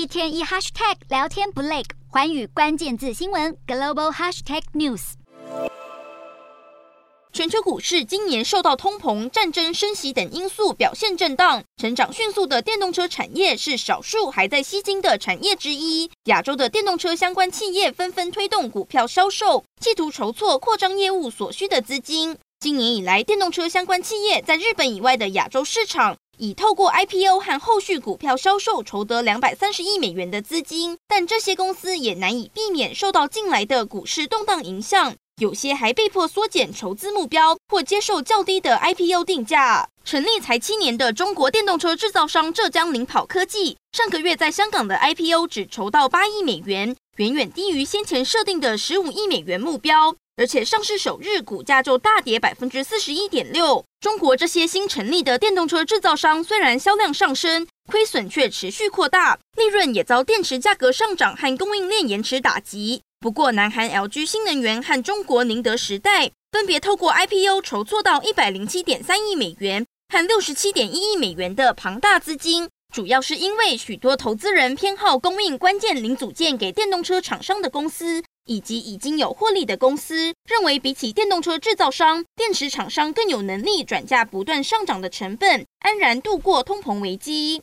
一天一 hashtag 聊天不累，寰宇关键字新闻 global hashtag news。全球股市今年受到通膨、战争、升息等因素表现震荡，成长迅速的电动车产业是少数还在吸金的产业之一。亚洲的电动车相关企业纷纷推动股票销售，企图筹措扩张业务所需的资金。今年以来，电动车相关企业在日本以外的亚洲市场，已透过 IPO 和后续股票销售筹得两百三十亿美元的资金，但这些公司也难以避免受到近来的股市动荡影响。有些还被迫缩减筹资目标，或接受较低的 IPO 定价。成立才七年的中国电动车制造商浙江领跑科技，上个月在香港的 IPO 只筹到八亿美元，远远低于先前设定的十五亿美元目标。而且上市首日股价就大跌百分之四十一点六。中国这些新成立的电动车制造商虽然销量上升，亏损却持续扩大，利润也遭电池价格上涨和供应链延迟打击。不过，南韩 LG 新能源和中国宁德时代分别透过 IPO 筹措到一百零七点三亿美元和六十七点一亿美元的庞大资金，主要是因为许多投资人偏好供应关键零组件给电动车厂商的公司，以及已经有获利的公司，认为比起电动车制造商，电池厂商更有能力转嫁不断上涨的成本，安然度过通膨危机。